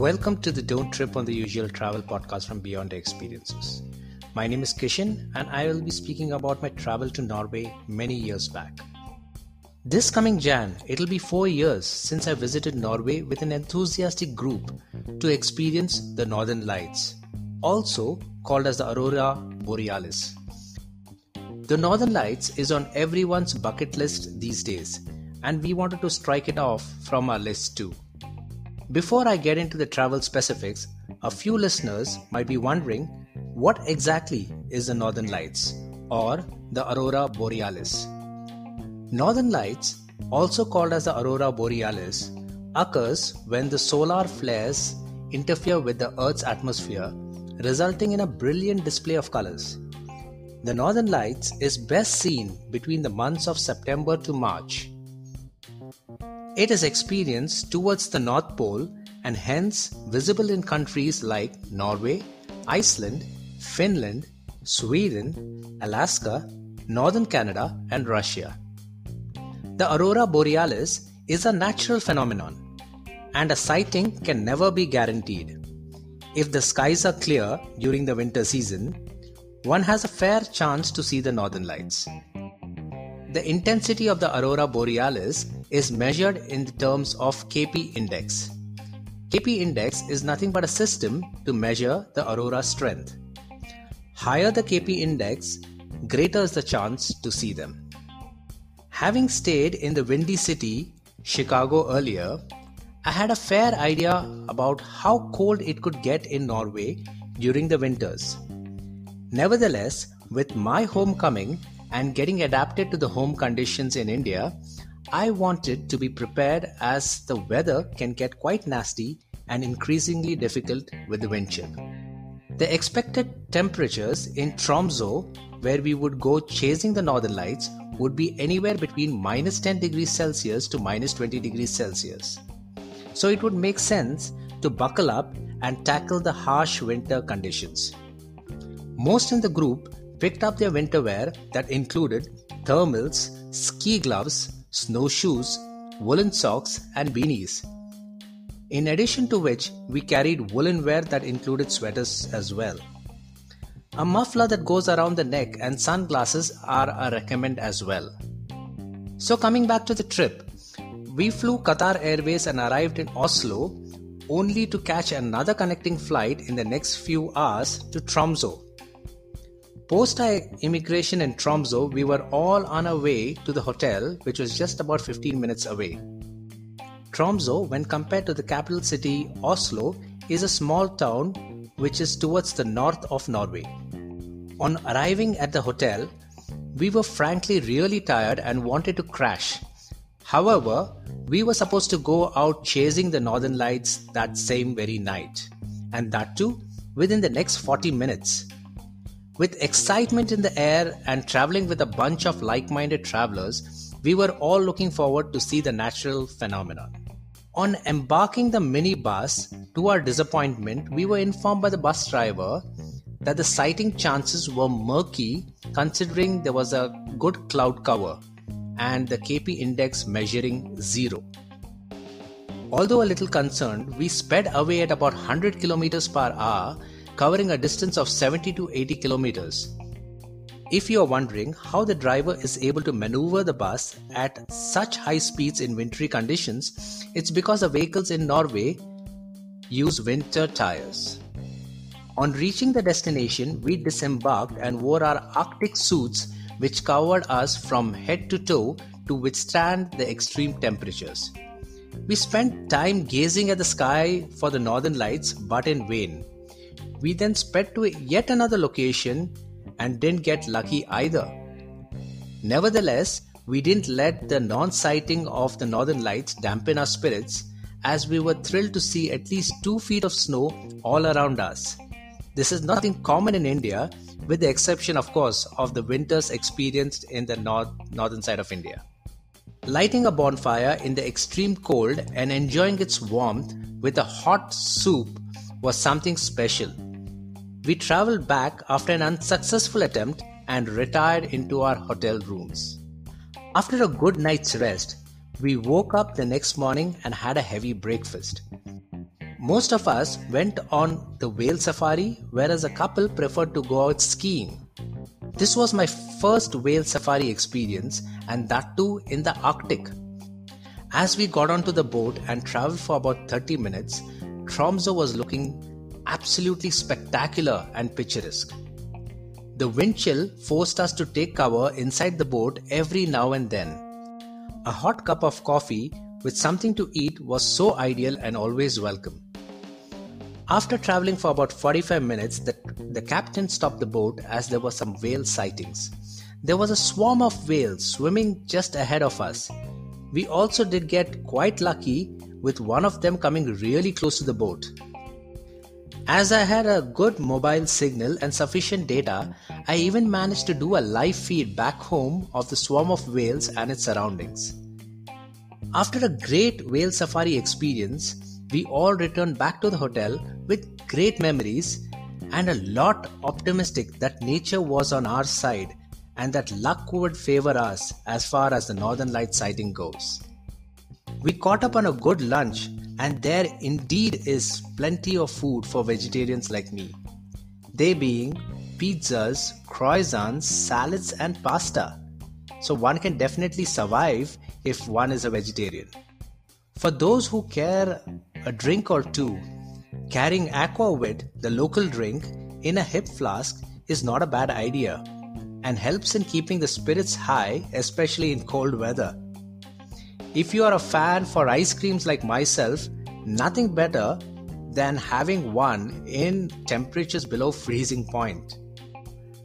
Welcome to the Don't Trip on the Usual Travel podcast from Beyond Experiences. My name is Kishan and I will be speaking about my travel to Norway many years back. This coming Jan, it'll be four years since I visited Norway with an enthusiastic group to experience the Northern Lights, also called as the Aurora Borealis. The Northern Lights is on everyone's bucket list these days, and we wanted to strike it off from our list too. Before I get into the travel specifics, a few listeners might be wondering what exactly is the Northern Lights or the Aurora Borealis. Northern Lights, also called as the Aurora Borealis, occurs when the solar flares interfere with the Earth's atmosphere, resulting in a brilliant display of colors. The Northern Lights is best seen between the months of September to March. It is experienced towards the North Pole and hence visible in countries like Norway, Iceland, Finland, Sweden, Alaska, Northern Canada, and Russia. The aurora borealis is a natural phenomenon, and a sighting can never be guaranteed. If the skies are clear during the winter season, one has a fair chance to see the northern lights. The intensity of the aurora borealis is measured in the terms of KP index. KP index is nothing but a system to measure the aurora strength. Higher the KP index, greater is the chance to see them. Having stayed in the windy city, Chicago, earlier, I had a fair idea about how cold it could get in Norway during the winters. Nevertheless, with my homecoming and getting adapted to the home conditions in India, I wanted to be prepared as the weather can get quite nasty and increasingly difficult with the wind chill. The expected temperatures in Tromso, where we would go chasing the northern lights, would be anywhere between minus 10 degrees Celsius to minus 20 degrees Celsius. So it would make sense to buckle up and tackle the harsh winter conditions. Most in the group picked up their winter wear that included thermals, ski gloves, snowshoes, woolen socks, and beanies. In addition to which, we carried woolen wear that included sweaters as well. A muffler that goes around the neck and sunglasses are a recommend as well. So, coming back to the trip, we flew Qatar Airways and arrived in Oslo only to catch another connecting flight in the next few hours to Tromso. Post immigration in Tromso, we were all on our way to the hotel, which was just about 15 minutes away. Tromso, when compared to the capital city Oslo, is a small town which is towards the north of Norway. On arriving at the hotel, we were frankly really tired and wanted to crash. However, we were supposed to go out chasing the northern lights that same very night, and that too within the next 40 minutes. With excitement in the air and traveling with a bunch of like minded travelers, we were all looking forward to see the natural phenomenon. On embarking the minibus, to our disappointment, we were informed by the bus driver that the sighting chances were murky considering there was a good cloud cover and the KP index measuring zero. Although a little concerned, we sped away at about 100 km per hour covering a distance of 70 to 80 kilometers. If you are wondering how the driver is able to maneuver the bus at such high speeds in wintry conditions, it's because the vehicles in Norway use winter tires. On reaching the destination, we disembarked and wore our Arctic suits, which covered us from head to toe to withstand the extreme temperatures. We spent time gazing at the sky for the northern lights, but in vain. We then sped to yet another location and didn't get lucky either. Nevertheless, we didn't let the non sighting of the northern lights dampen our spirits as we were thrilled to see at least two feet of snow all around us. This is nothing common in India, with the exception, of course, of the winters experienced in the north, northern side of India. Lighting a bonfire in the extreme cold and enjoying its warmth with a hot soup was something special. We traveled back after an unsuccessful attempt and retired into our hotel rooms. After a good night's rest, we woke up the next morning and had a heavy breakfast. Most of us went on the whale safari, whereas a couple preferred to go out skiing. This was my first whale safari experience, and that too in the Arctic. As we got onto the boat and traveled for about 30 minutes, Tromso was looking absolutely spectacular and picturesque. The wind chill forced us to take cover inside the boat every now and then. A hot cup of coffee with something to eat was so ideal and always welcome. After traveling for about 45 minutes, the, the captain stopped the boat as there were some whale sightings. There was a swarm of whales swimming just ahead of us. We also did get quite lucky with one of them coming really close to the boat. As I had a good mobile signal and sufficient data, I even managed to do a live feed back home of the swarm of whales and its surroundings. After a great whale safari experience, we all returned back to the hotel with great memories and a lot optimistic that nature was on our side and that luck would favor us as far as the northern light sighting goes. We caught up on a good lunch and there indeed is plenty of food for vegetarians like me. They being pizzas, croissants, salads and pasta. So one can definitely survive if one is a vegetarian. For those who care a drink or two, carrying Aquavit, the local drink, in a hip flask is not a bad idea and helps in keeping the spirits high, especially in cold weather. If you are a fan for ice creams like myself, nothing better than having one in temperatures below freezing point.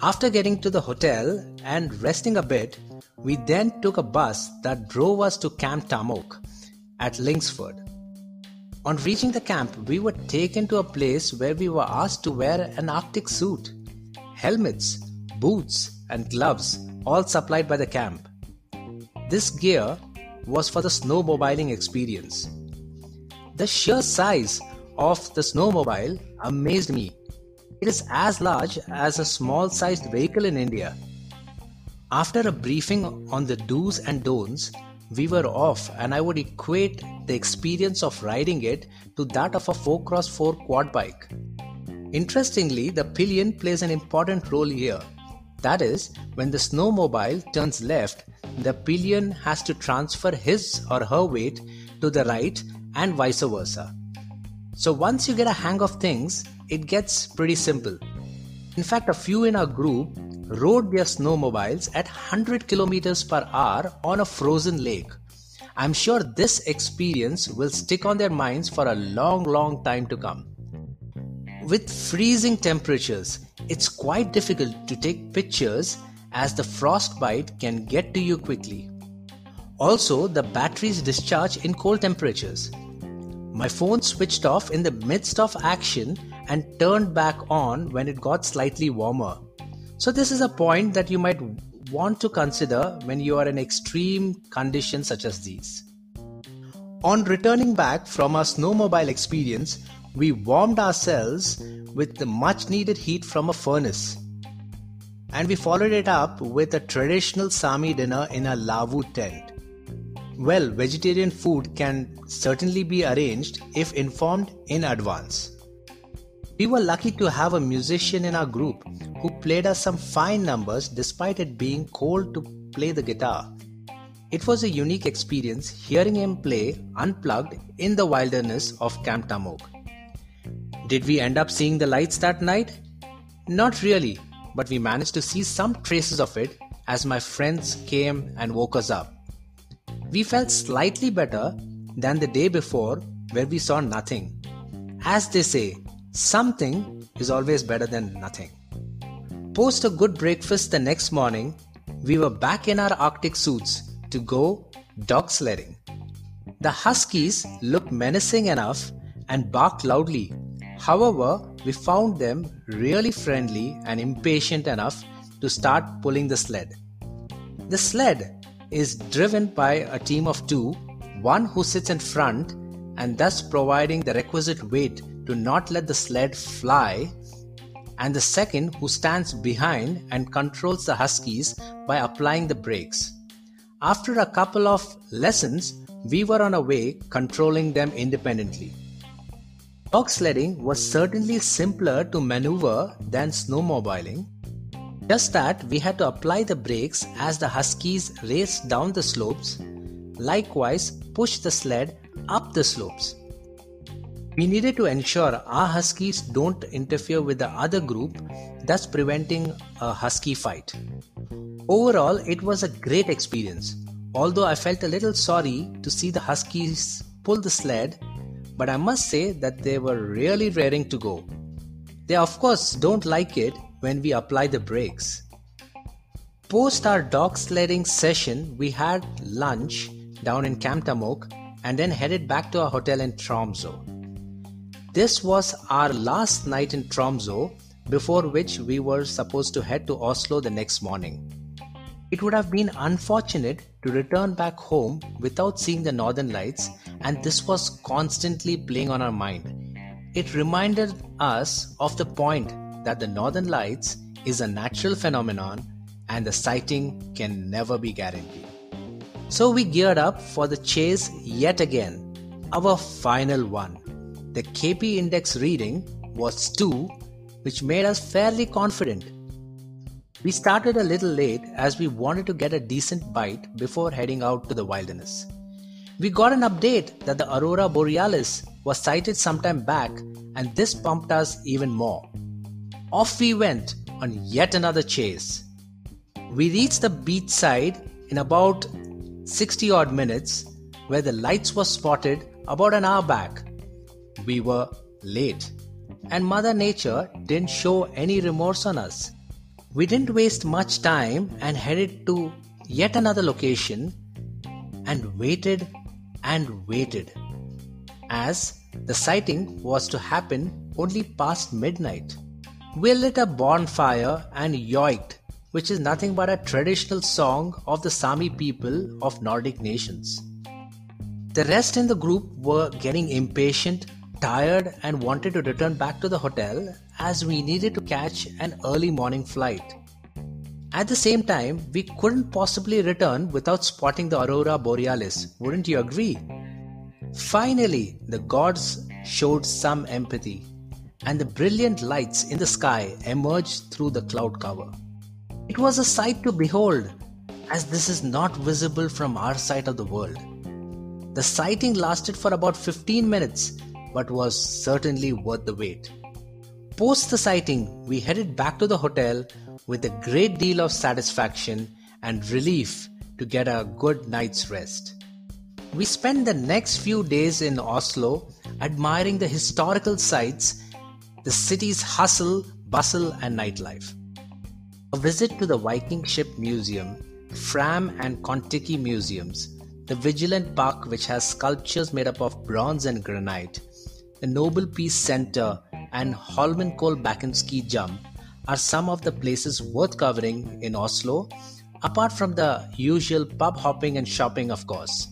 After getting to the hotel and resting a bit, we then took a bus that drove us to Camp Tamok at Lyngsfjord. On reaching the camp, we were taken to a place where we were asked to wear an Arctic suit, helmets, boots, and gloves, all supplied by the camp. This gear was for the snowmobiling experience. The sheer size of the snowmobile amazed me. It is as large as a small sized vehicle in India. After a briefing on the do's and don'ts, we were off, and I would equate the experience of riding it to that of a 4x4 quad bike. Interestingly, the pillion plays an important role here. That is, when the snowmobile turns left, the pillion has to transfer his or her weight to the right and vice versa. So once you get a hang of things, it gets pretty simple. In fact, a few in our group rode their snowmobiles at 100 kilometers per hour on a frozen lake. I'm sure this experience will stick on their minds for a long, long time to come. With freezing temperatures, it's quite difficult to take pictures as the frostbite can get to you quickly. Also, the batteries discharge in cold temperatures. My phone switched off in the midst of action and turned back on when it got slightly warmer. So, this is a point that you might want to consider when you are in extreme conditions such as these. On returning back from our snowmobile experience, we warmed ourselves with the much needed heat from a furnace. And we followed it up with a traditional Sami dinner in a lavvu tent. Well, vegetarian food can certainly be arranged if informed in advance. We were lucky to have a musician in our group who played us some fine numbers despite it being cold to play the guitar. It was a unique experience hearing him play unplugged in the wilderness of Camp Tamok. Did we end up seeing the lights that night? Not really, but we managed to see some traces of it as my friends came and woke us up. We felt slightly better than the day before where we saw nothing. As they say, Something is always better than nothing. Post a good breakfast the next morning, we were back in our Arctic suits to go dog sledding. The huskies looked menacing enough and barked loudly. However, we found them really friendly and impatient enough to start pulling the sled. The sled is driven by a team of two, one who sits in front and thus providing the requisite weight to not let the sled fly, and the second who stands behind and controls the huskies by applying the brakes. After a couple of lessons, we were on our way controlling them independently. Dog sledding was certainly simpler to maneuver than snowmobiling, just that we had to apply the brakes as the huskies raced down the slopes, likewise, push the sled up the slopes. We needed to ensure our huskies don't interfere with the other group, thus preventing a husky fight. Overall, it was a great experience, although I felt a little sorry to see the huskies pull the sled, but I must say that they were really raring to go. They, of course, don't like it when we apply the brakes. Post our dog sledding session, we had lunch down in Camp Tamok and then headed back to our hotel in Tromso. This was our last night in Tromso, before which we were supposed to head to Oslo the next morning. It would have been unfortunate to return back home without seeing the northern lights, and this was constantly playing on our mind. It reminded us of the point that the northern lights is a natural phenomenon and the sighting can never be guaranteed. So we geared up for the chase yet again, our final one. The KP index reading was 2, which made us fairly confident. We started a little late as we wanted to get a decent bite before heading out to the wilderness. We got an update that the aurora borealis was sighted sometime back, and this pumped us even more. Off we went on yet another chase. We reached the beach side in about 60 odd minutes, where the lights were spotted about an hour back. We were late, and Mother Nature didn't show any remorse on us. We didn't waste much time and headed to yet another location and waited and waited as the sighting was to happen only past midnight. We lit a bonfire and yoiked, which is nothing but a traditional song of the Sami people of Nordic nations. The rest in the group were getting impatient tired and wanted to return back to the hotel as we needed to catch an early morning flight. At the same time, we couldn't possibly return without spotting the aurora borealis, wouldn't you agree? Finally, the gods showed some empathy, and the brilliant lights in the sky emerged through the cloud cover. It was a sight to behold, as this is not visible from our side of the world. The sighting lasted for about 15 minutes but was certainly worth the wait. Post the sighting, we headed back to the hotel with a great deal of satisfaction and relief to get a good night's rest. We spent the next few days in Oslo admiring the historical sites, the city's hustle, bustle, and nightlife. A visit to the Viking Ship Museum, Fram and Kon-Tiki Museums, the Vigeland Park, which has sculptures made up of bronze and granite, the Nobel Peace Center, and Holmenkollbakken ski jump are some of the places worth covering in Oslo, apart from the usual pub hopping and shopping, of course.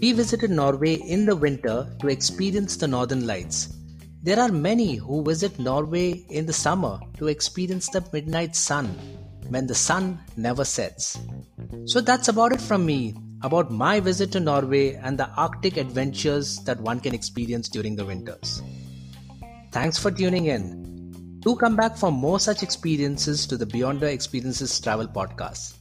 We visited Norway in the winter to experience the northern lights. There are many who visit Norway in the summer to experience the midnight sun when the sun never sets. So that's about it from me about my visit to Norway and the Arctic adventures that one can experience during the winters. Thanks for tuning in. Do come back for more such experiences to the Beyond the Experiences Travel Podcast.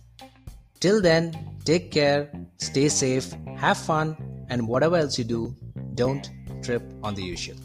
Till then, take care, stay safe, have fun, and whatever else you do, don't trip on the usual.